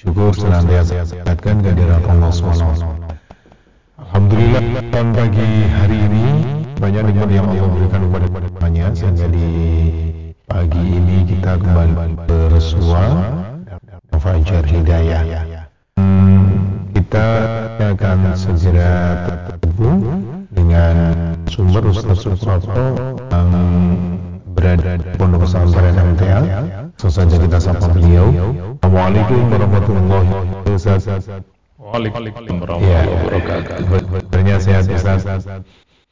Syukur senantiasa kehadirat Allah SWT. Alhamdulillah dan pagi hari ini banyak nikmat yang Allah berikan kepada kepadanya sehingga di pagi ini kita kembali bersua Fajar Hidayah. Hmm, kita akan segera terhubung dengan sumber Ustaz Suprato yang berada di Pondok Pesantren MTA. Langsung saja kita sapa beliau. Assalamualaikum warahmatullahi wabarakatuh. Waalaikumsalam Ya, warahmatullahi wabarakatuh. Kabarnya sehat Ustaz.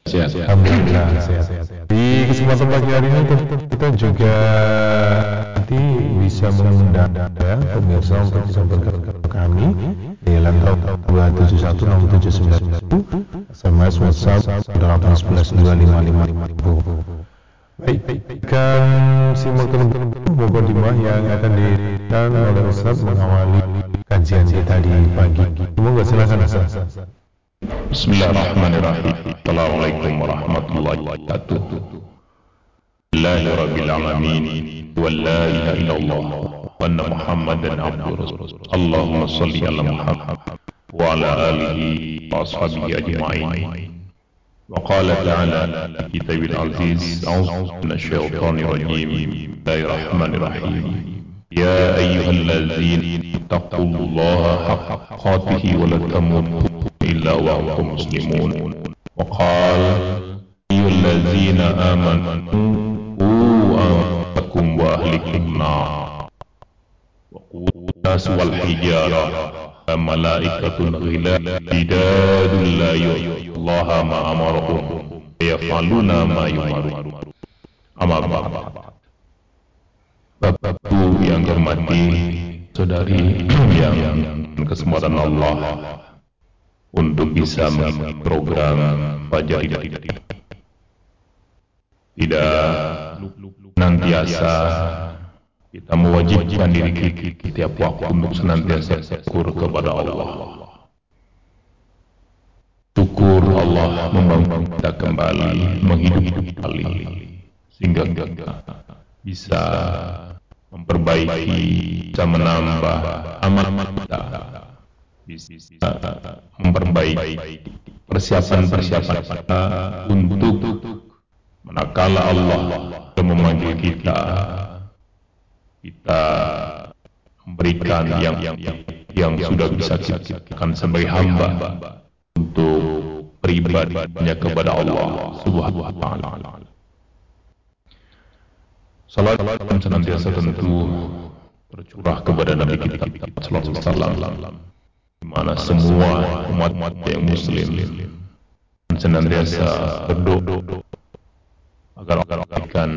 Sehat. Alhamdulillah sehat. Di kesempatan pagi hari ini kita juga nanti bisa mengundang ya, pemirsa untuk bisa bergabung ke kami di lantai 2716791 SMS WhatsApp 8112555 Baik, kan simak terlebih dahulu dimah yang akan diberikan oleh Ustaz mengawali kajian kita di pagi. Semoga silakan Ustaz. Bismillahirrahmanirrahim. Assalamualaikum warahmatullahi wabarakatuh. Wa la ilaha illallah wa anna Muhammadan abduhu rasul. Allahumma salli ala Muhammad wa ala alihi wa ashabihi ajma'in. وقال تعالى في كتاب العزيز أعوذ من الشيطان الرجيم بسم الله الرحمن الرحيم. يا أيها الذين اتقوا الله حق تقاته ولا تموتن إلا وأنتم مسلمون. وقال أيها الذين آمنوا قوا أنفسكم وأهلكم نار وقودها الناس والحجارة. malaikatun ghila bidadun la yu'allaha ma ya yafaluna ma yumaru amma Bapak-Bapak yang hormati saudari yang kesempatan Allah untuk bisa mengikuti program pajak tidak nantiasa kita mewajibkan diri kita setiap waktu untuk senantiasa syukur kepada Allah. Syukur Allah membangun kita kembali, menghidupi kembali, sehingga kita bisa memperbaiki, bisa menambah amal kita, bisa memperbaiki persiapan-persiapan kita untuk manakala Allah memanggil kita kita memberikan yang yang yang sudah bisa kita sebagai hamba untuk beribadahnya kepada Allah Subhanahu wa taala. Salat dan senantiasa tentu tercurah kepada Nabi kita sallallahu alaihi wasallam di mana semua umat-umat yang muslim senantiasa berdoa agar agar akan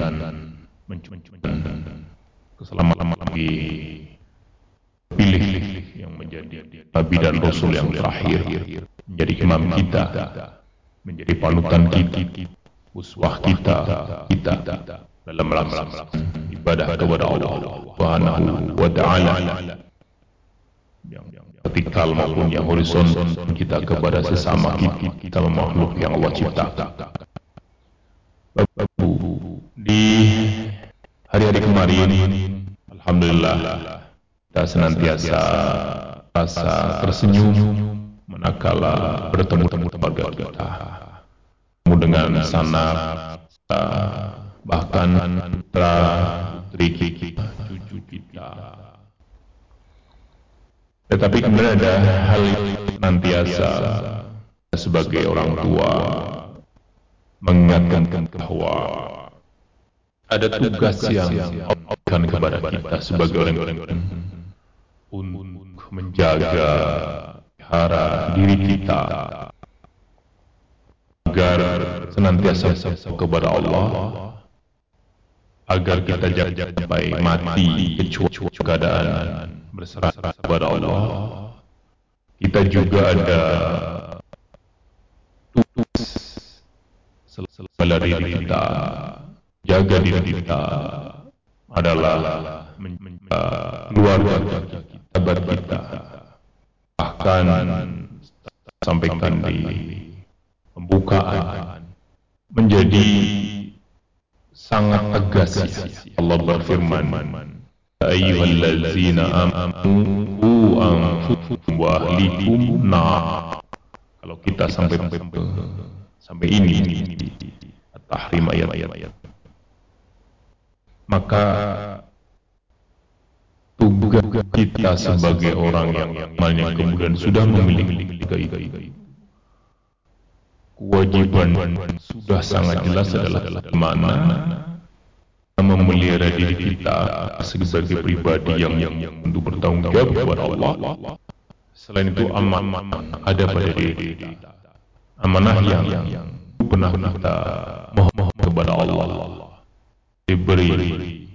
mencunjung bagi pilih yang menjadi nabi dan rasul yang terakhir menjadi imam kita menjadi panutan kita uswah kita kita dalam melaksanakan ibadah kepada Allah Subhanahu wa taala. Yang vertikal maupun yang horizontal kita kepada sesama kita makhluk yang Allah ciptakan. Bapak di hari-hari kemarin Alhamdulillah kita senantiasa rasa tersenyum manakala bertemu temu keluarga kita. Bertemu dengan sanak bahkan putra putri kita cucu kita. Tetapi kemudian ada hal yang senantiasa sebagai orang tua mengingatkan bahwa ada tugas yang akan kepada kita sebagai orang untuk menjaga hara diri kita agar senantiasa kepada Allah agar kita jangan sampai mati kecuali keadaan berserah kepada Allah. Kita juga ada tugas selalu diri kita. Jaga diri kita adalah keluarga kita, sahabat kita, bahkan sampaikan di pembukaan menjadi sangat tegas ya. Allah berfirman, "Ayyuhallazina amanu qu anfusakum wa ahlikum nar." Kalau kita sampai sampai ini tahrim ayat-ayat maka tugas kita sebagai orang yang amalnya kemudian sudah memiliki kewajiban sudah sangat jelas adalah mana memelihara diri kita sebagai pribadi yang yang untuk bertanggung jawab kepada Allah. Selain itu amanah ada pada diri kita. Amanah yang, yang pernah kita mohon kepada Allah. Diberi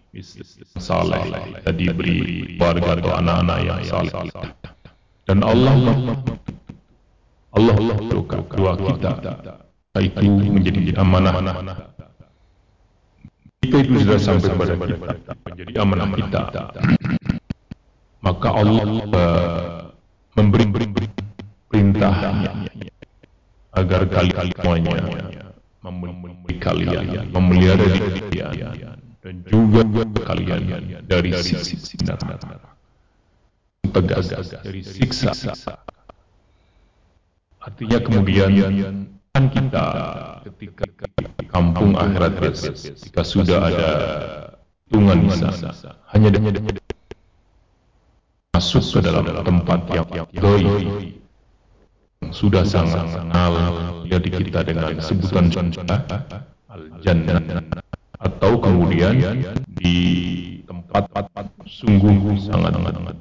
saleh, diberi warga atau anak-anak yang saleh. Dan Allah Allah Allah doa kita. Itu menjadi amanah. Jika itu sudah sampai kepada kita menjadi amanah kita. Maka Allah memberi perintahnya agar kalian semuanya memelihara kalian memelihara kalian juga kalian dari sisi neraka tegas dari siksa. Artinya kemudian kan kita ketika kampung akhirat ketika sudah ada tungan di sana hanya hanya masuk ke dalam tempat yang doi. Sudah sangat kenal jadi kita dengan sebutan al jannah atau kemudian di tempat sungguh sangat sangat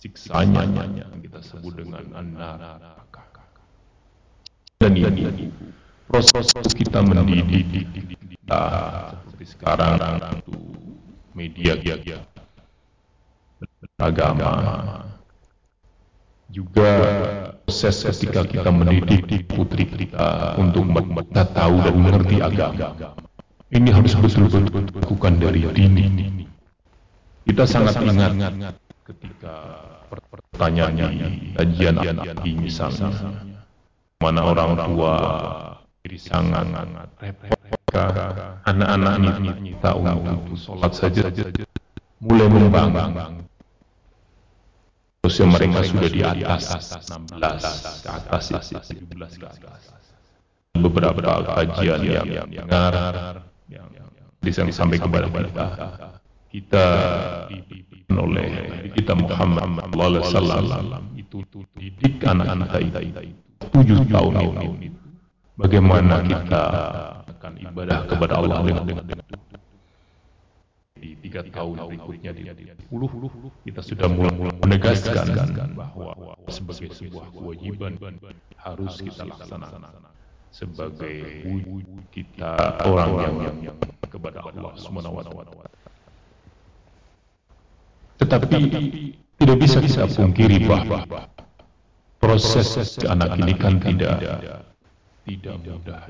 siksanya yang kita sebut dengan an dan ini proses kita mendidik kita seperti sekarang itu media agama juga proses ketika kita mendidik putri kita untuk mereka tahu dan mengerti agama ini harus betul-betul dilakukan dari dini. Kita sangat ingat ketika pertanyaan di kajian misalnya. mana orang tua diri sangat repot anak-anak kita untuk sholat saja. mulai membanggang usia mereka sudah di atas 16 ke atas 17 ke atas. beberapa kajian yang dengar yang sampai kepada kita. Kita oleh kita Muhammad sallallahu alaihi wasallam. Itu didik anak-anak kita itu. Tujuh tahun ini. Bagaimana kita akan ibadah kepada Allah dengan di tiga tahun berikutnya di puluh kita sudah mulai menegaskan bahwa sebagai sebuah kewajiban harus kita laksanakan sebagai wujud kita orang yang, yang, yang kepada Allah taala. Tetapi tidak bisa kita pungkiri bahwa proses anak ini kan tidak tidak mudah.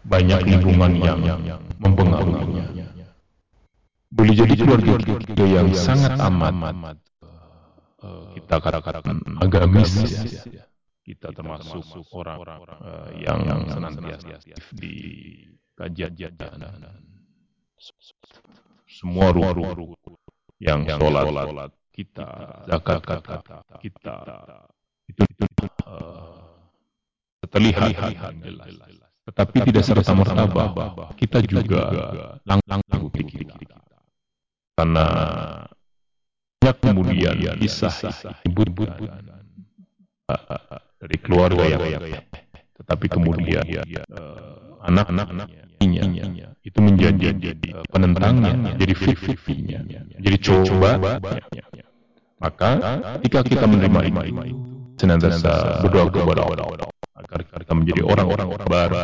Banyak lingkungan yang mempengaruhinya. Boleh jadi keluarga kita yang sangat amat kita katakan agamis ya. Kita termasuk orang yang senantiasa aktif di kajian semua ruh-ruh yang sholat kita, zakat kita, itu, itu uh, terlihat jelas. Tetapi tidak serta merta bahwa kita juga lang-lang kita. Karena banyak kemudian kisah ibu-ibu dari keluarga yang tetapi kemudian anak-anaknya itu menjadi penentangnya, jadi fit-fitnya, jadi coba. Maka ketika kita menerima itu, senantiasa berdoa kepada Allah agar kita menjadi orang-orang baru,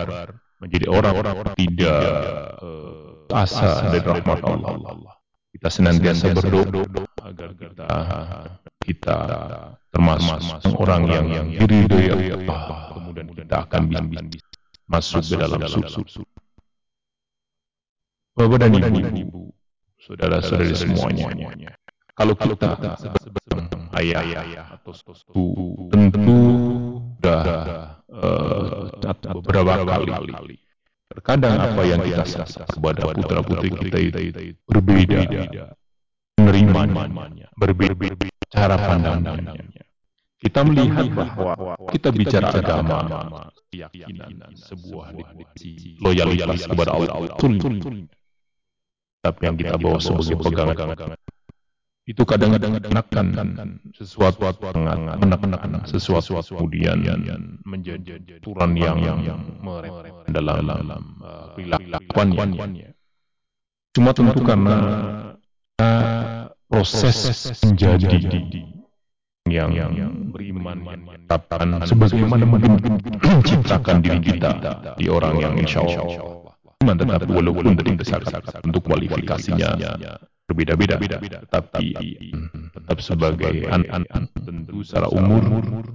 menjadi orang-orang tidak uh, asa dari rahmat Allah. Kita senantiasa berdoa agar kita kita termasuk orang yang yang diridhoi Allah. Kemudian kita akan bisa masuk ke dalam surga. Bapak dan ibu, saudara-saudari semuanya, kalau kita ayah atau tentu sudah uh, beberapa kali. Terkadang apa yang kita sampaikan kepada putra putri kita itu berbeda, menerimanya, berbeda cara pandangnya. Kita melihat bahwa kita bicara agama, keyakinan, sebuah definisi loyalitas kepada Allah, tapi yang kita bawa sebagai pegangan. itu kadang-kadang menekan sesuatu menekan sesuatu kemudian menjadi aturan yang merepet dalam perilakuannya. Cuma tentu karena proses menjadi yang beriman menetapkan sebagaimana mungkin menciptakan diri kita di orang yang insya Allah iman tetapi walaupun dari besar untuk kualifikasinya berbeda-beda tetapi tetap sebagai anak tentu secara umur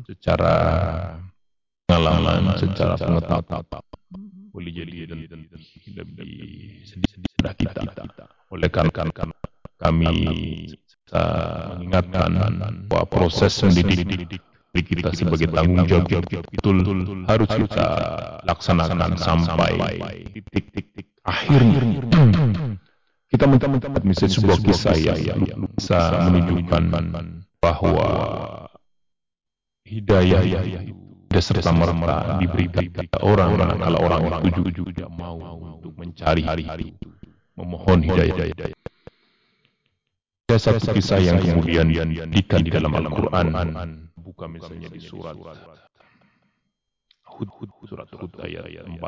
secara pengalaman secara pengetahuan boleh jadi lebih sedih kita oleh karena kami mengingatkan bahwa proses mendidik kita sebagai tanggung jawab betul harus kita laksanakan sampai titik-titik akhirnya. Kita minta-minta misalnya sebuah kisah yang bisa menunjukkan bahwa hidayah tidak serta merta diberikan kepada orang kalau orang itu juga mau untuk mencari itu. Memohon hidayah satu kisah yang kemudian dikan di dalam Al-Quran. Buka misalnya di surat Hud, surat Hud ayat 40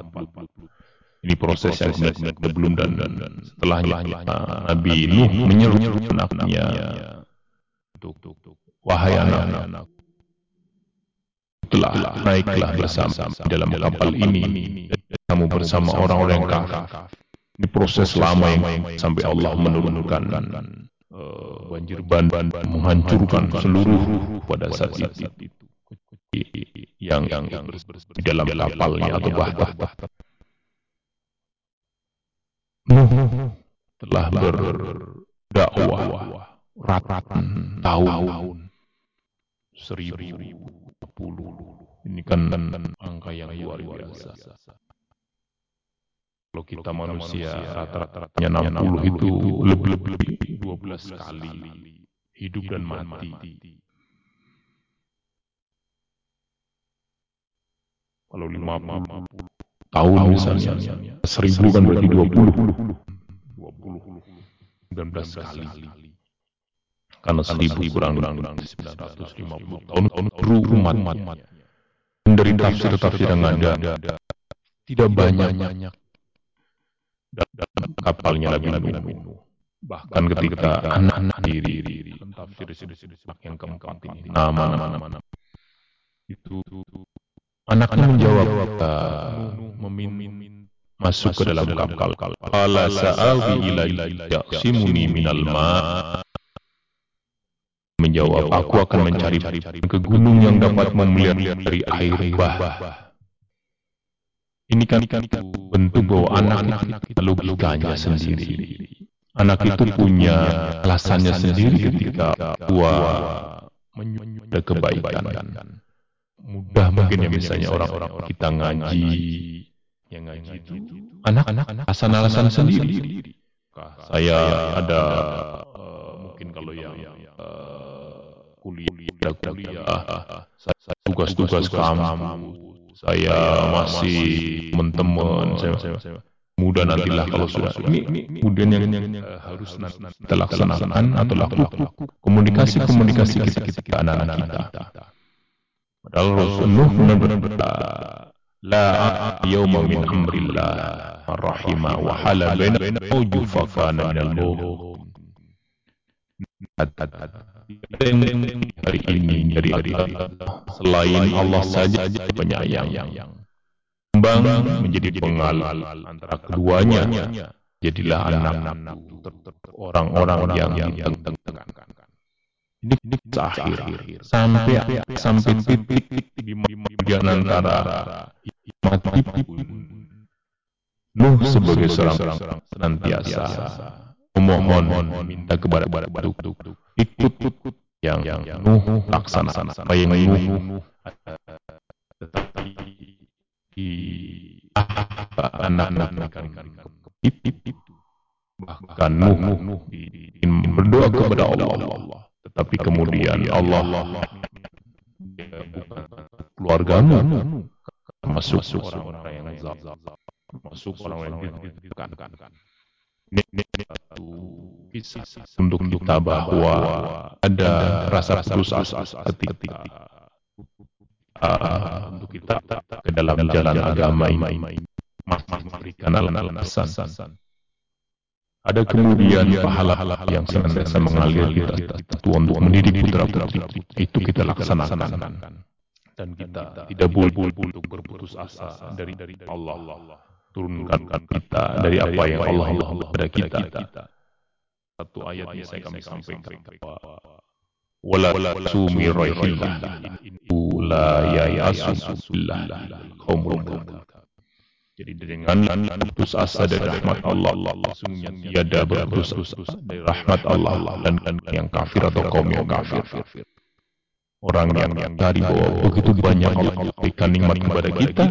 ini proses yang kemudian belum dan, dan setelahnya. Nabi Nuh menyeru anaknya. wahai anak. telah naiklah bersama dalam kapal ini. kamu bersama orang-orang kafir. ini proses lama yang sampai Allah menurunkan uh, banjir bandang menghancurkan seluruh pada saat itu yang, yang, yang di dalam kapalnya atau bahkan Nuh telah berdakwah ratusan tahun. Seribu puluh. Ini kan angka yang luar biasa kalau kita manusia rata-ratanya 60 itu lebih-lebih 12 kali hidup dan mati. kalau 50 tahun misalnya seribu kan berarti dua puluh. dua puluh. Sembilan belas kali. Karena seribu kurang kurang sembilan ratus lima puluh tahun tahun baru umat dari tafsir tafsir yang ada tidak banyak dan kapalnya Nabi Nuh bahkan ketika anak-anak diri tafsir yang keempat ini nama-nama itu Anaknya menjawab, memin masuk ke dalam kapal. Qala sa'awi ila yaqsimuni minal ma. Menjawab, aku akan mencari ke gunung yang dapat memelihara dari air bah. Ini kan bentuk bahwa anak itu logikanya sendiri. Anak itu punya alasannya sendiri ketika tua menyudah kebaikan. mudah mungkin ya misalnya orang-orang kita ngaji yang ngaji itu anak-anak alasan-alasan sendiri. saya ada uh, mungkin kalau yang uh, kuliah kuliah saya tugas-tugas kamu saya masih teman-teman saya, saya mudah nantilah kalau sudah ini, ini kemudian yang, yang uh, harus kita laksanakan atau lakukan komunikasi komunikasi kita ke anak-anak kita. Padahal Rasulullah benar-benar la yawma min amrillah. rahima wa hala baina awjufa kana min al hari ini dari hari selain Allah saja penyayang kembang menjadi pengal antara keduanya. Jadilah anak orang-orang yang ditengah ini akhir. Sampai sampai titik di bagian antara mati Nuh sebagai seorang senantiasa memohon minta kepada batu ikut yang Nuh laksanakan apa yang Nuh tetapi di anak-anak bahkan Nuh ingin berdoa kepada Allah. Tetapi kemudian Allah keluarga Nuh masuk orang-orang yang zalim masuk orang-orang yang satu kisah untuk kita bahwa ada rasa putus asa ketika uh, untuk kita ke dalam jalan agama ini. Masih memberikan alasan ada kemudian pahala-pahala yang senantiasa mengalir di atas kita untuk mendidik putra putri itu kita laksanakan. Dan kita tidak boleh untuk berputus asa dari dari Allah turunkan kita dari apa yang Allah Allah kepada kita. Satu ayat yang saya kami sampaikan bahwa wala sumi raihillah la yayasu billah. qaumul jadi dengan putus asa dari rahmat Allah, sungguhnya tiada berputus asa dari rahmat Allah dan yang kafir atau kaum yang kafir orang yang tadi bahwa begitu banyak Allah berikan nikmat kepada kita,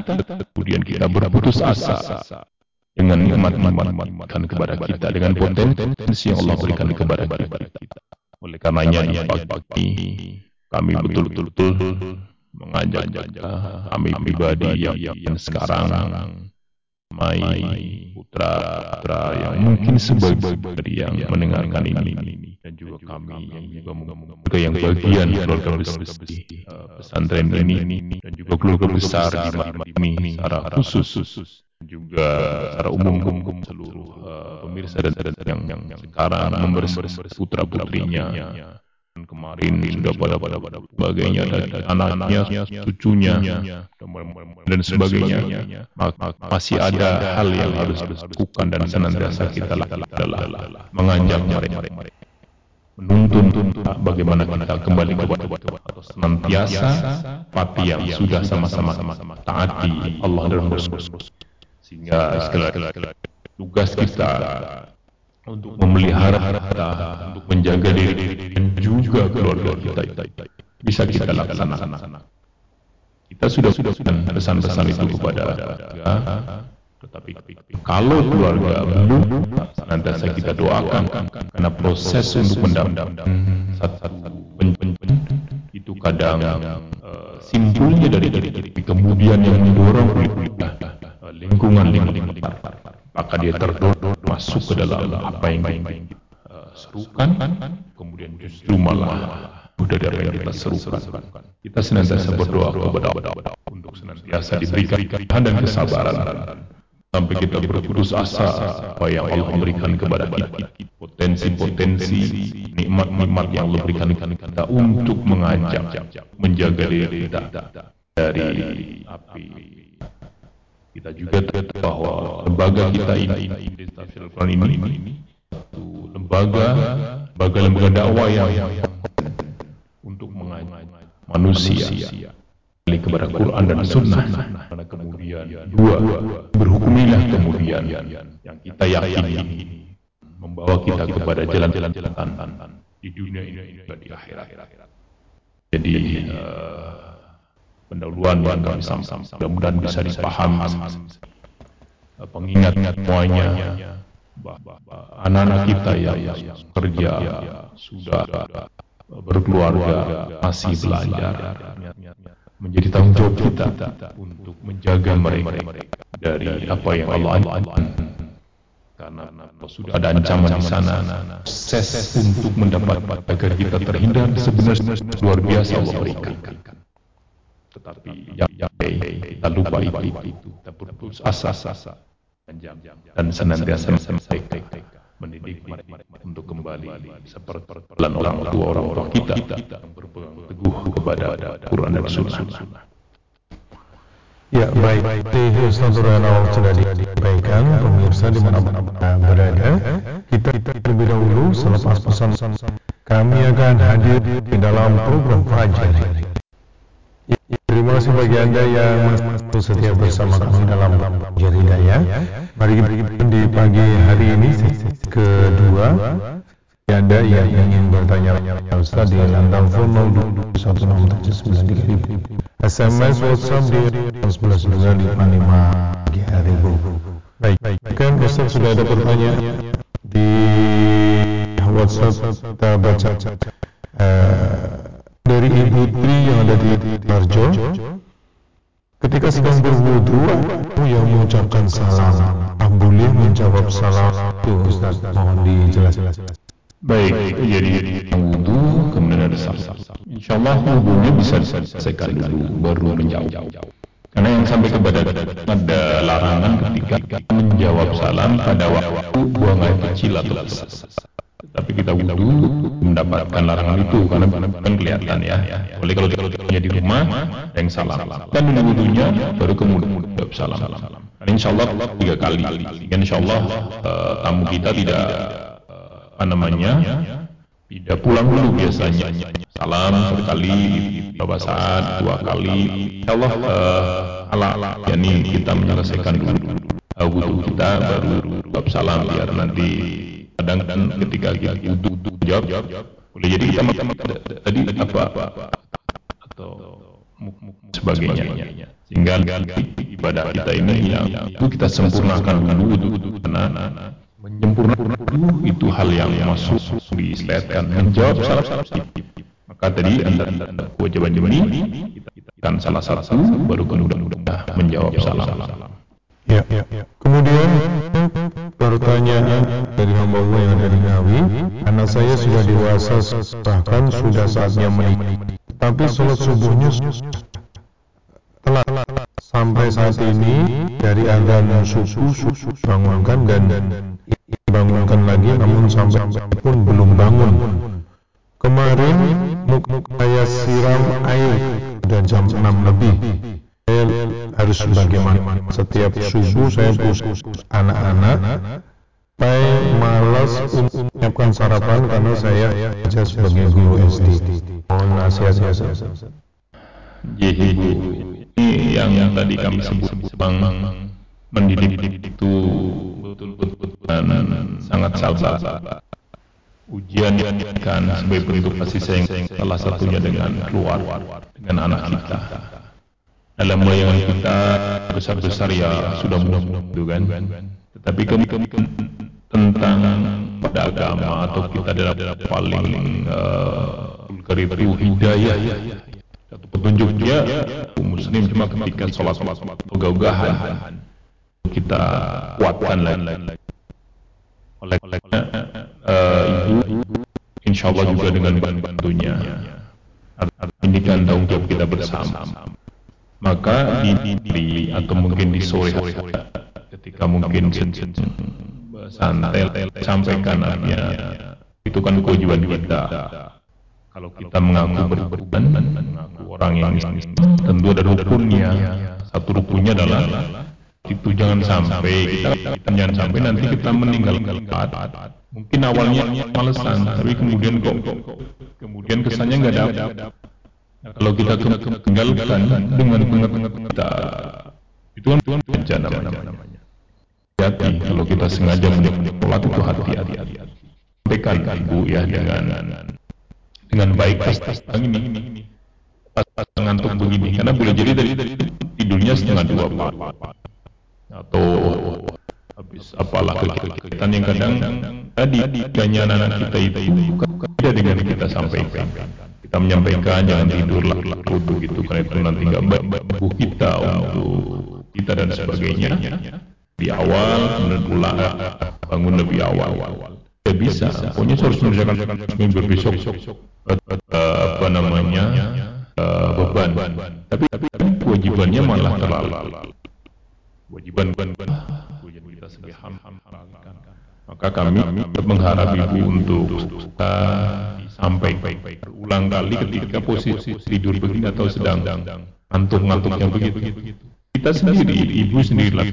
kemudian kita berputus asa dengan nikmat-nikmat dan kepada kita dengan potensi yang Allah berikan kepada kita. Oleh karenanya pagi kami betul-betul mengajak kami pribadi yang sekarang Mai putra putra yang mungkin sebagai yang mendengarkan ini dan juga kami yang juga yang bagian keluarga besar pesantren ini dan juga keluarga besar di ini secara khusus. juga secara umum seluruh pemirsa dan yang yang sekarang membersih putra putrinya. dan kemarin sudah pada pada pada sebagainya dan anaknya, cucunya dan sebagainya. masih ada hal yang harus dilakukan dan senantiasa kita lakukan. adalah mengajak mereka menuntun bagaimana kita kembali kepada atau senantiasa pati yang sudah sama-sama taati Allah dan Rasul sehingga sekali tugas kita untuk memelihara harta, untuk menjaga diri dan juga keluarga kita bisa kita laksanakan. Kita sudah sudah pesan-pesan itu kepada tetapi kalau keluarga belum senantiasa kita doakan karena proses untuk mendapatkan satu itu kadang uh, simpulnya dari dari kemudian yang mendorong lingkungan lingkungan maka dia terdorong masuk ke dalam apa yang uh, serukan kemudian justru malah mudah dari yang kita serukan. Kita senantiasa berdoa kepada Allah untuk senantiasa diberikan dan kesabaran sampai kita berputus asa apa yang Allah berikan kepada kita. potensi-potensi nikmat-nikmat yang Allah berikan kita untuk mengajak menjaga diri kita dari api. Kita juga tahu bahwa lembaga kita ini, Al-Quran ini, satu lembaga, lembaga lembaga dakwah yang untuk mengajak manusia kembali kepada Quran dan Sunnah. Kemudian dua berhukumilah kemudian yang kita yakini membawa kita kepada jalan-jalan di dunia ini dan di akhirat. Jadi uh, pendahuluan yang kami sampaikan mudah-mudahan bisa dipahami pengingat semuanya anak-anak kita yang kerja sudah berkeluarga masih belajar menjadi tanggung jawab kita untuk menjaga mereka dari apa yang Allah anjurkan karena sudah ada ancaman di sana proses untuk mendapat agar kita terhindar sebenarnya luar biasa Allah berikan tetapi yang kita lupa itu. kita berputus asa dan senantiasa mereka mendidik mereka untuk kembali seperti jalan orang tua orang tua kita yang berpegang teguh kepada Quran dan Sunnah. Ya baik, baik. Ustaz Nurana sudah disampaikan pemirsa di mana berada. Kita terlebih dahulu selepas pesan kami akan hadir di dalam program Fajar Terima kasih bagi Anda yang masih setia bersama kami dalam Jarida ya. Mari kita di pagi hari ini kedua. Bagi Anda yang ingin bertanya Ustaz di landang phone 0216793000 SMS WhatsApp di 112555 hari Bu. Baik, kan Ustaz sudah ada pertanyaan di WhatsApp kita baca. Uh, dari Ibu Tri yang ada di Tarjo. Ketika sedang berwudu, aku yang mengucapkan salam. Boleh menjawab salam itu Ustaz, mohon dijelaskan. Baik, jadi wudhu kemudian ada salam. Insya Allah wudhunya bisa diselesaikan dulu baru menjawab. Karena yang sampai kepada ada larangan ketika menjawab salam pada waktu buang air kecil atau besar. Tapi kita wudhu mendapatkan larangan itu karena kan kelihatan ya. Boleh kalau kita di rumah yang salam dan di wudhunya baru kemudian salam. Insya Allah tiga kali. Insya Allah uh, tamu kita tidak apa namanya tidak pulang dulu biasanya salam sekali beberapa saat dua kali ya Allah ala ala yakni kita menyelesaikan dulu wudhu kita baru salam biar nanti kadang-kadang ketika kita wudhu jawab boleh jadi kita makan tadi apa atau sebagainya. Sehingga ibadah kita ini yang itu kita sempurnakan wudhu karena menyempurnakan dulu itu hal yang masuk di diisletkan menjawab salah satu maka tadi anda kewajiban ini kita akan salah satu baru kemudian mudah menjawab salam ya, ya, ya. kemudian pertanyaan dari hamba Allah yang ada di Ngawi. Anak saya sudah dewasa bahkan sudah saatnya menikah. Tapi sholat subuhnya telah sampai saat ini dari adzan subuh bangunkan dan bangunkan lagi namun sampai pun belum bangun. Kemarin saya siram air dan jam 6 lebih harus bagaimana setiap subuh saya pusing anak-anak saya malas untuk menyiapkan sarapan karena saya kerja sebagai guru SD mohon nasihat ya Jadi ini yang, tadi kami sebut bang mendidik itu betul-betul sangat sabar. Ujian kan sebagai bentuk kasih sayang salah satunya dengan keluar dengan anak kita. Dalam bayangan kita besar-besar ya sudah mudah kan. Tetapi kami tentang pada agama atau kita adalah paling uh, itu hidayah. Satu petunjuk dia muslim cuma ketika sholat sholat ogah-ogahan kita kuatkan lagi. Oleh olehnya ibu insya Allah juga dengan bantunya. Ini kan tanggung jawab kita bersama maka di, di atau mungkin di sore hari ketika mungkin santai sampaikan artinya itu kan kewajiban kita. Kalau kita mengaku berbeban mengaku orang yang tentu ada rukunnya. Satu rukunnya adalah itu jangan sampai kita, jangan sampai nanti kita meninggalkan mungkin awalnya malesan tapi kemudian kok kemudian kesannya nggak nah, kalau kita tinggalkan dengan pengetahuan kita itu kan bencana namanya hati kalau kita sengaja menyekolah itu hati-hati sampaikan ibu ya dengan dengan baik pas pas ini pas ngantuk begini karena boleh jadi dari tidurnya setengah dua pak atau habis apalah kegiatan yang kadang tadi ganya anak kita itu beda dengan kita sampaikan kita menyampaikan jangan tidurlah kudu gitu karena itu nanti nggak baik kita untuk kita dan sebagainya. Di awal kemudian bangun lebih awal. Tidak bisa pokoknya harus mengerjakan seminggu besok apa namanya uh, beban. Tapi tapi kewajibannya malah terlalu. Kewajiban kewajiban kita sebagai ham maka kami mengharap ibu untuk sampai berulang kali ketika posisi tidur begini atau sedang ngantuk-ngantuk yang begitu. Kita sendiri ibu sendiri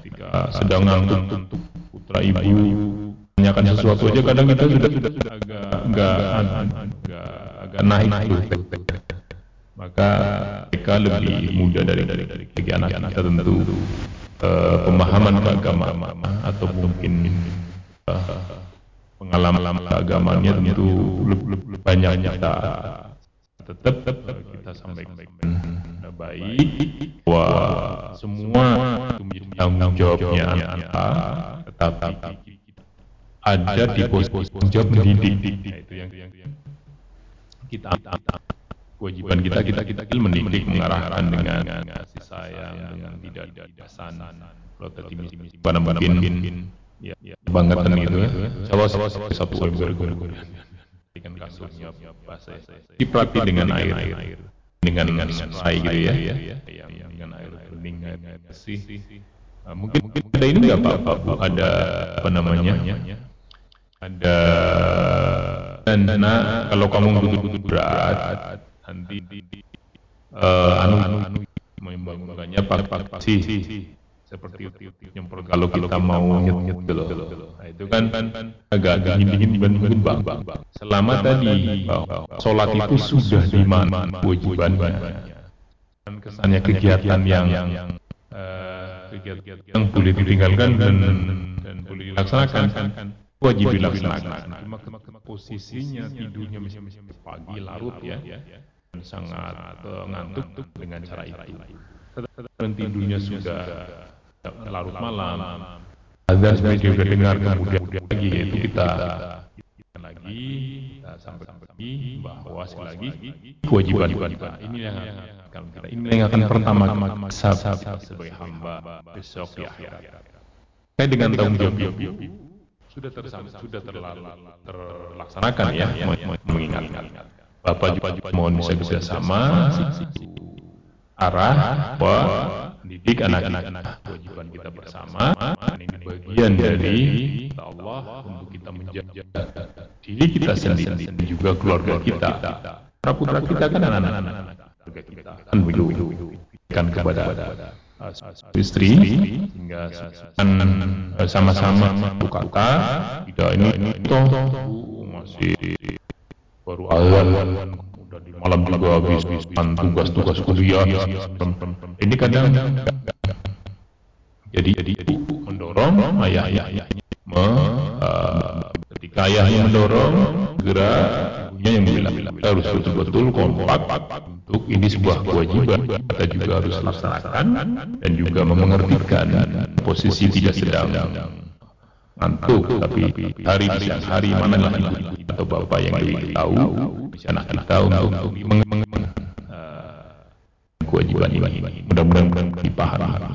ketika sedang ngantuk putra ibu menanyakan sesuatu aja kadang kita sudah sudah agak agak naik itu maka mereka lebih muda dari dari anak kita tentu uh, pemahaman keagamaan atau mungkin uh, pengalaman keagamannya tentu lebih, banyak kita tetap kita sampaikan baik bahwa semua tanggung jawabnya kita, tetapi ada di posisi tanggung jawab mendidik. Nah, itu yang kita kewajiban kita kita kita mendidik mengarahkan dengan kasih sayang dengan tidak dasan kalau misi pada mungkin ya banggakan gitu ya kalau satu Februari dengan kasusnya bahasa dipelatih dengan air dengan dengan spray gitu ya dengan air bening kasih mungkin mungkin ada ini nggak pak pak ada apa namanya ada dana kalau kamu butuh berat nanti uh, anu anu anu membangunkannya pak pak sih seperti nyemprot kalau kita mau nyet nyet gitu loh. Nah itu kan agak agak dingin dingin dibandingin bang. Bang selama tadi sholat itu sudah di mana kewajibannya. Dan kesannya kegiatan yang yang kegiatan yang boleh ditinggalkan dan dan boleh dilaksanakan. Wajib dilaksanakan. Posisinya tidurnya misalnya pagi larut ya sangat uh, ngantuk dengan cara itu. dan tidurnya sudah larut malam. azan sebagai sudah dengar kemudian lagi itu kita lagi. kita sampai lagi bahwa sekali lagi kewajiban kita ini yang akan kita ini yang akan pertama sebagai hamba besok di akhirat. kayak dengan tanggung jawab sudah tersam, sudah terlalu terlaksanakan ya mengingatkan Bapak juga mohon bisa bersama arah bahwa didik anak-anak kewajiban kita bersama. Ini bagian dari Allah untuk kita menjaga diri kita sendiri dan juga keluarga kita. Para putra kita kan anak-anak. Keluarga kita kan begitu kan kepada istri hingga sama-sama satu kata tidak ini toh masih baru awal udah di malam juga habis tugas-tugas kuliah ini kadang jadi jadi mendorong ayah ayahnya me, uh, ketika ayahnya mendorong segera ibunya yang bilang harus betul-betul kompak untuk ini sebuah kewajiban. Kita juga harus laksanakan dan juga memengertikan posisi tidak sedang ngantuk tapi hari di siang hari mana lah ibu atau bapak yang lebih tahu anak kita untuk kewajiban ini. Mudah-mudahan dipahami.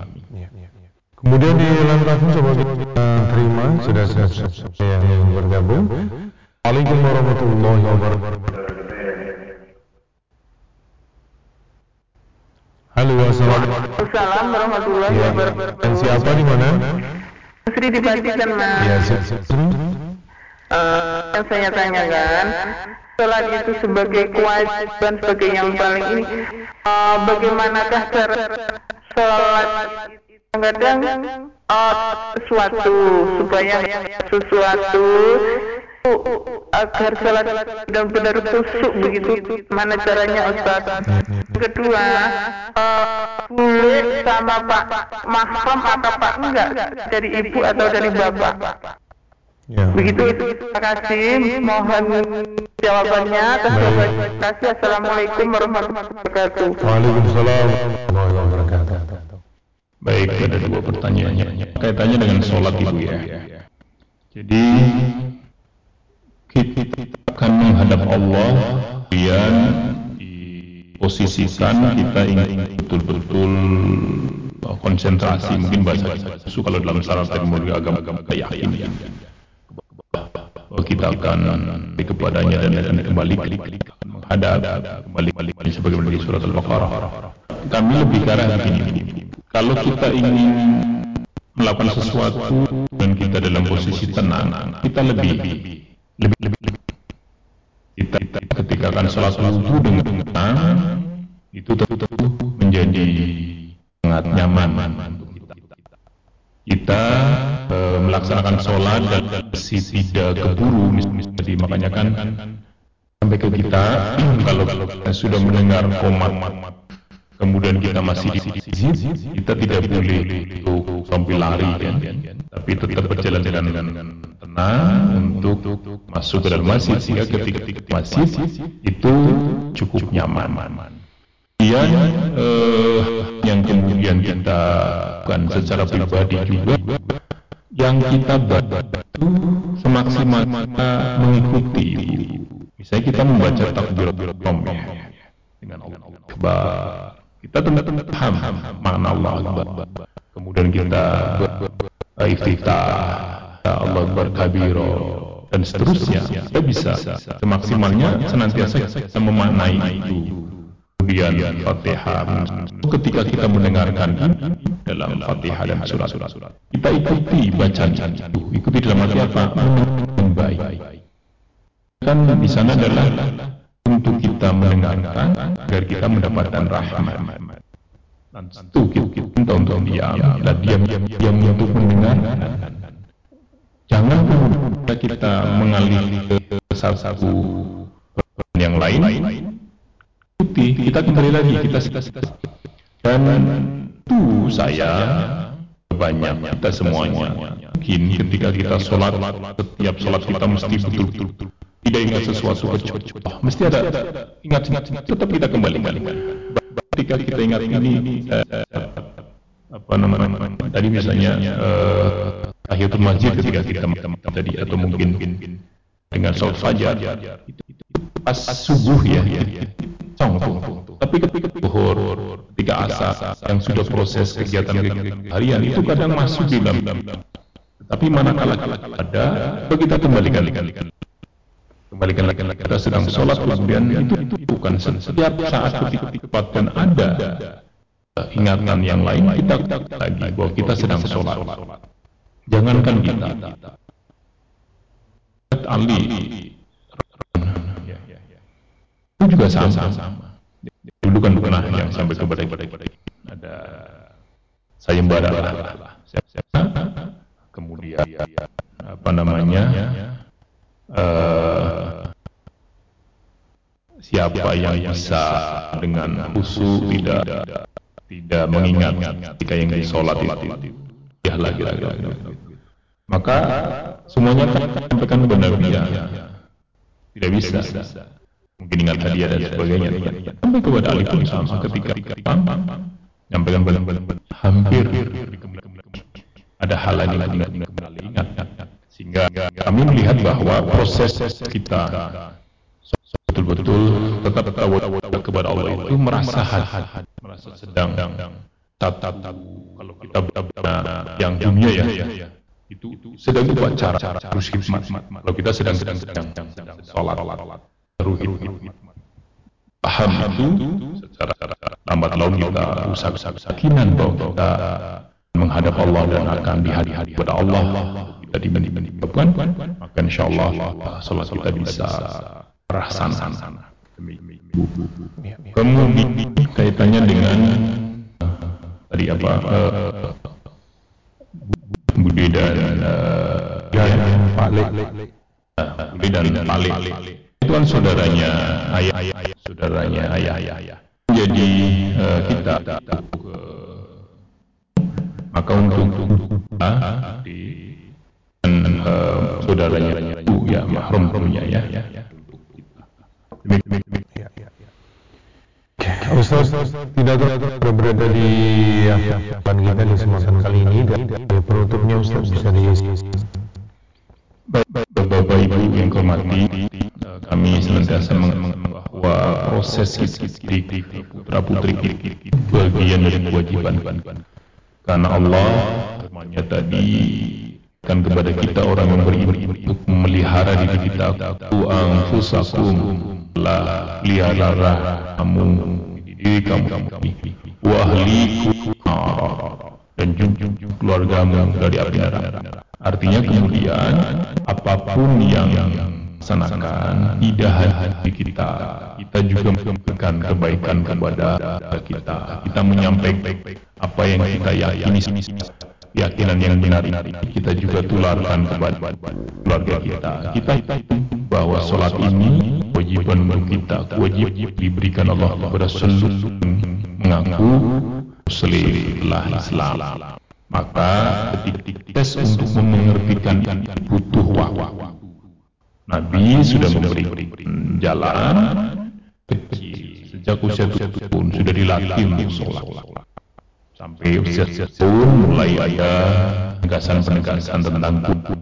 kemudian di lantasan coba kita terima sudah siap-siap yang bergabung. Assalamualaikum warahmatullahi wabarakatuh. Halo, assalamualaikum. Assalamualaikum warahmatullahi wabarakatuh. dan siapa di mana? Sri dipastikan mas. Ya, siap-siap. Eh, yang saya tanyakan, sholat itu sebagai kewajiban sebagai yang paling ini, eh, bagaimanakah cara sholat kadang eh, sesuatu supaya sesuatu agar sholat benar-benar khusyuk begitu. Mana caranya Ustaz? Kedua eh, boleh sama Pak mahram atau Pak enggak? Dari ibu atau dari bapak? Ya. begitu itu terima kasih. Mohon jawabannya. Terima kasih. Assalamualaikum warahmatullahi wabarakatuh. Waalaikumsalam warahmatullahi wabarakatuh. Baik, ada dua pertanyaannya. Kaitannya dengan sholat ibu ya. Jadi kita akan menghadap Allah, kemudian diposisikan kita ingin betul-betul konsentrasi mungkin bahasa itu kalau dalam syarat teknologi agama-agama kita yakin ya. kita akan kepadanya dan akan kembali menghadap kembali kembali sebagaimana di surat al-baqarah kami lebih ke arah kalau kita ingin melakukan sesuatu dan kita dalam posisi tenang kita lebih lebih lebih kita, kita ketika akan sholat wudhu dengan tenang itu tentu menjadi sangat nyaman untuk kita. Kita e, melaksanakan sholat dan si tidak keburu jadi makanya kan sampai ke kita kalau kita sudah mendengar komat kemudian kita masih di sini kita tidak boleh untuk sampai lari kan. Tapi tetap berjalan dengan tenang untuk masuk ke dalam masjid sehingga ketika masjid itu cukup nyaman Kemudian eh, yang kemudian kita bukan secara pribadi juga yang kita bantu semaksimal kita mengikuti Misalnya kita membaca takbiratul ihram ya, dengan Allah Akbar. Kita tentu paham makna Allah. Kemudian kita iftitah Allah Akbar kabiro dan seterusnya. Kita bisa semaksimalnya senantiasa kita memaknai itu. Kemudian Fatihah ketika kita mendengarkan dalam Fatihah dan surat-surat kita ikuti bacaan itu. Ikuti dalam arti apa? Baik. Kan di sana adalah untuk kita mendengarkan agar kita mendapatkan rahmat. Tentu kita untuk diam. Dan diam diam untuk mendengarkan jangan kita mengalih ke satu yang lain. Ikuti kita kembali lagi kita dan itu saya banyak kita semuanya. Mungkin ketika kita sholat setiap sholat kita mesti betul-betul tidak ingat sesuatu kecuali oh, mesti ada. Ingat ingat tetap kita kembali kembali ketika kita ingat ini eh, apa namanya tadi misalnya eh, tahiyatul masjid ketika kita tadi atau mungkin dengan sholat fajar itu pas subuh ya, ya, ya. tapi ketika zuhur ketika asar yang sudah proses kegiatan harian itu kadang masuk di dalam. tapi manakala ada kita kembalikan. Kembalikan lagi kita sedang sholat kemudian itu, itu bukan setiap saat ketika dan ada ingatan yang lain kita lagi bahwa kita sedang sholat jangankan kita. Ali. Itu juga sama. Dulu kan pernah yang sampai kepada ada sayembara lah, kemudian apa namanya? Uh, siapa yang bisa dengan khusyuk tidak tidak mengingat ketika yang di sholat itu ya lagi. Lagi maka semuanya kan sampaikan benar dia tidak bisa. Mungkin ingat hadiah dan sebagainya. Sampai kepada Ali pun sama ketika nyampaikan hampir ada hal lain yang kembali ingat sehingga kami melihat bahwa proses kita betul-betul tetap tawakal kepada Allah. Itu merasa merasa sedang tatap kalau kita yang dunia ya itu sedang upacara terus hikmat. Kalau kita sedang sedang sedang sholat. Ruhid paham itu secara lambat laun kita usaha kesakinan bahwa kita menghadap Allah dan akan dihadiri kepada Allah. Kita dibanding-bandingkan maka insya Allah salat kita bisa terlaksana kemudian kaitannya dengan tadi apa? Uh, Budi dan uh, ya, Pak Budi dan Pak itu kan saudaranya ayah, ayah saudaranya ayah, ayah. Jadi uh, kita uh, maka untuk uh, di dan uh, saudaranya itu ya mahrum punya ya. ya, tidak ada berada di depan kita di semasa kali ini dan penutupnya Ustaz bisa diisi. Bapak Ibu yang hormati, kami senantiasa bahwa proses kita putra putri bagian dari kewajiban karena Allah firman-Nya tadi kan kepada kita orang yang beriman untuk memelihara diri kita ku anfusakum lah pelihara kamu kamu. Wa ahlikum dan junjung keluargamu dari api neraka. Artinya kemudian apa pun yang laksanakan tidak hanya kita kita juga memberikan kebaikan kepada kita. Kita menyampaikan apa yang kita yakini keyakinan yang benar kita juga tularkan kepada keluarga kita. Kita bahwa sholat ini kewajiban untuk kita. Wajib diberikan Allah kepada seluruh mengaku muslimlah Islam. Maka tes untuk mengertikan butuh waktu Nabi sudah memberi jalan kecil. Sejak usia tujuh pun sudah dilatih untuk sholat sampai usia pun mulai ada penegasan-penegasan tentang kudu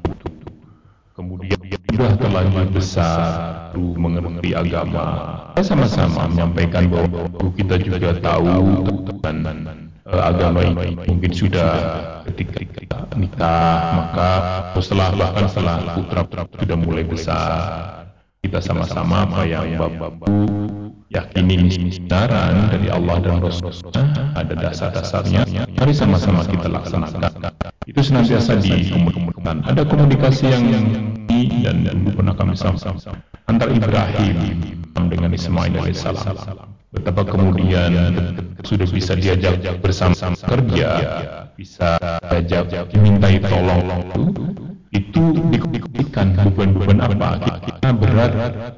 kemudian sudah terlanjur besar mengerti agama. Sama-sama menyampaikan bahwa kita juga tahu dan uh, agama ini mungkin sudah ketika kita nikah maka setelah bahkan setelah putra putra sudah mulai besar kita sama-sama apa yang bapak yakini kebenaran dari Allah dan Rasulullah ada dasar-dasarnya. Mari sama-sama kita laksanakan. itu senantiasa dikomunikasikan ada komunikasi yang ini dan dulu pernah kami sama-sama antara Ibrahim dengan Ismail alaihissalam. Betapa kemudian sudah bisa diajak bersama kerja bisa diajak dimintai tolong itu dikutikan beban-beban apa kita berat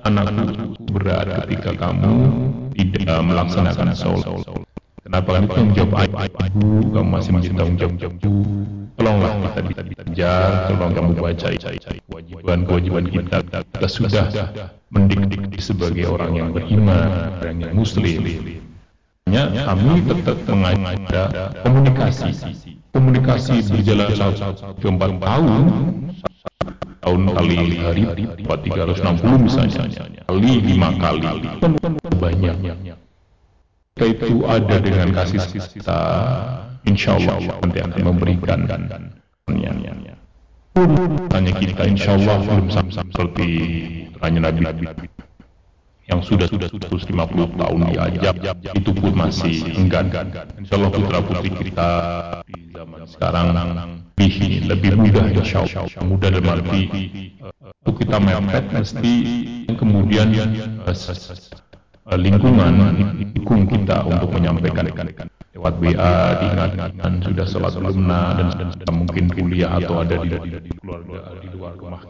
anakku berat ketika kamu tidak melaksanakan sholat. Kenapa tanggung jawab ibu kamu masih menjadi tanggung jawab tolonglah kita diajar tolong kamu baca kewajiban-kewajiban kita. Kita sudah mendidik sebagai orang yang beriman orang yang muslim. Hanya kami tetap mengajak komunikasi komunikasi berjalan sampai empat tahun tahun kali hari 360 misalnya kali lima kali. Banyak kita itu ada dengan kasih kita insya Allah nanti akan memberikan hanya kita insya Allah belum sama seperti hanya Nabi yang sudah sudah 150 tahun diajak itu pun masih enggan. Insya Allah putra putri kita di zaman sekarang lebih lebih mudah insya Allah. Mudah dalam arti untuk kita mepet mesti kemudian lingkungan dukung kita untuk menyampaikan. Lewat WA diingatkan sudah sholat lumna dan, dan, dan mungkin kuliah atau ada di, di, di keluarga di luar rumah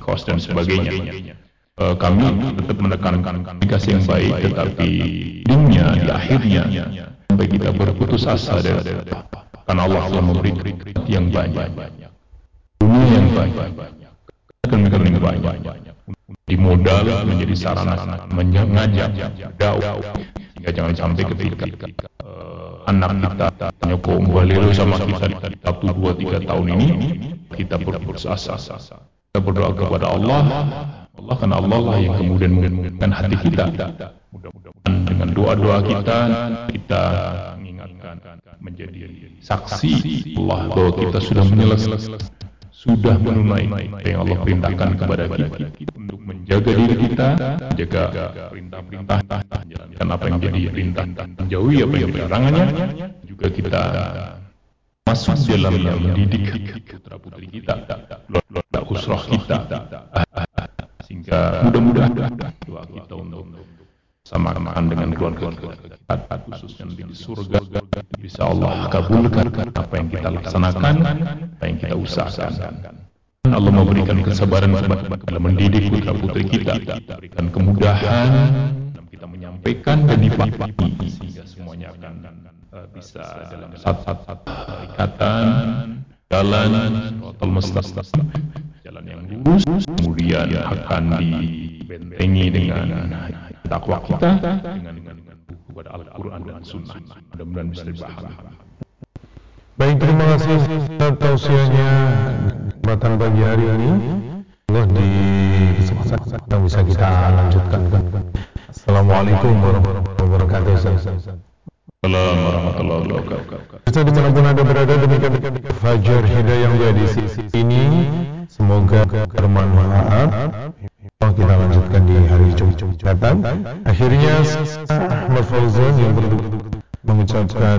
kos dan sebagainya uh, kami tetap menekankan komunikasi yang baik tetapi dunia di akhirnya sampai kita berputus asa dari karena Allah telah memberi yang banyak. Dunia yang banyak. Akan yang banyak. Di modal menjadi sarana mengajak dakwah. Sehingga jangan sampai ketika uh, anak kita nyokong balilu sama kita satu dua tiga tahun ini? Kita berputus asa. Kita berdoa kepada Allah Allah kan Allah lah yang kemudian mengingatkan hati kita. Mudah-mudahan dengan doa-doa kita kita mengingatkan menjadi saksi Allah bahwa kita sudah menyelesaikan sudah menunaikan yang Allah perintahkan kepada kita. Untuk menjaga diri kita, jaga perintah-perintah, menjalankan apa yang jadi perintah, menjauhi apa yang larangannya, juga kita masuk dalam mendidik putra putri kita, lolak usrah kita, sehingga mudah-mudahan. doa kita untuk sama-samaan dengan keluarga kita khususnya di surga bisa Allah kabulkan apa yang kita laksanakan apa yang kita usahakan. Allah memberikan kesabaran dalam mendidik putra putri kita berikan kemudahan dalam kita menyampaikan dan dipahami sehingga semuanya akan bisa dalam satu ikatan jalan mustaqim jalan yang lurus akan dibentengi dengan takwa kita dengan dengan buku pada Al-Quran dan Sunnah. Mudah-mudahan bisa dipahami. Baik terima kasih atas tausiahnya. Kesempatan pagi hari ini Allah di kesempatan yang bisa kita lanjutkan. Assalamualaikum warahmatullahi wabarakatuh Assalamualaikum warahmatullahi wabarakatuh. Bisa di mana pun anda berada demikian Fajar Hidayah di sisi ini Semoga bermanfaat. Oh, kita lanjutkan di hari Jumat datang. Akhirnya Ahmad Fauzan yang mengucapkan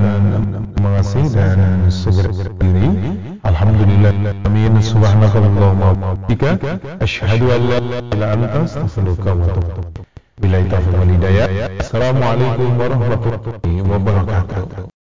terima kasih dan segera diri. Alhamdulillah. Amin. Subhanakallahumma wa bihamdika asyhadu an la ilaha anta astaghfiruka wa atubu ilaik. Assalamualaikum warahmatullahi wabarakatuh.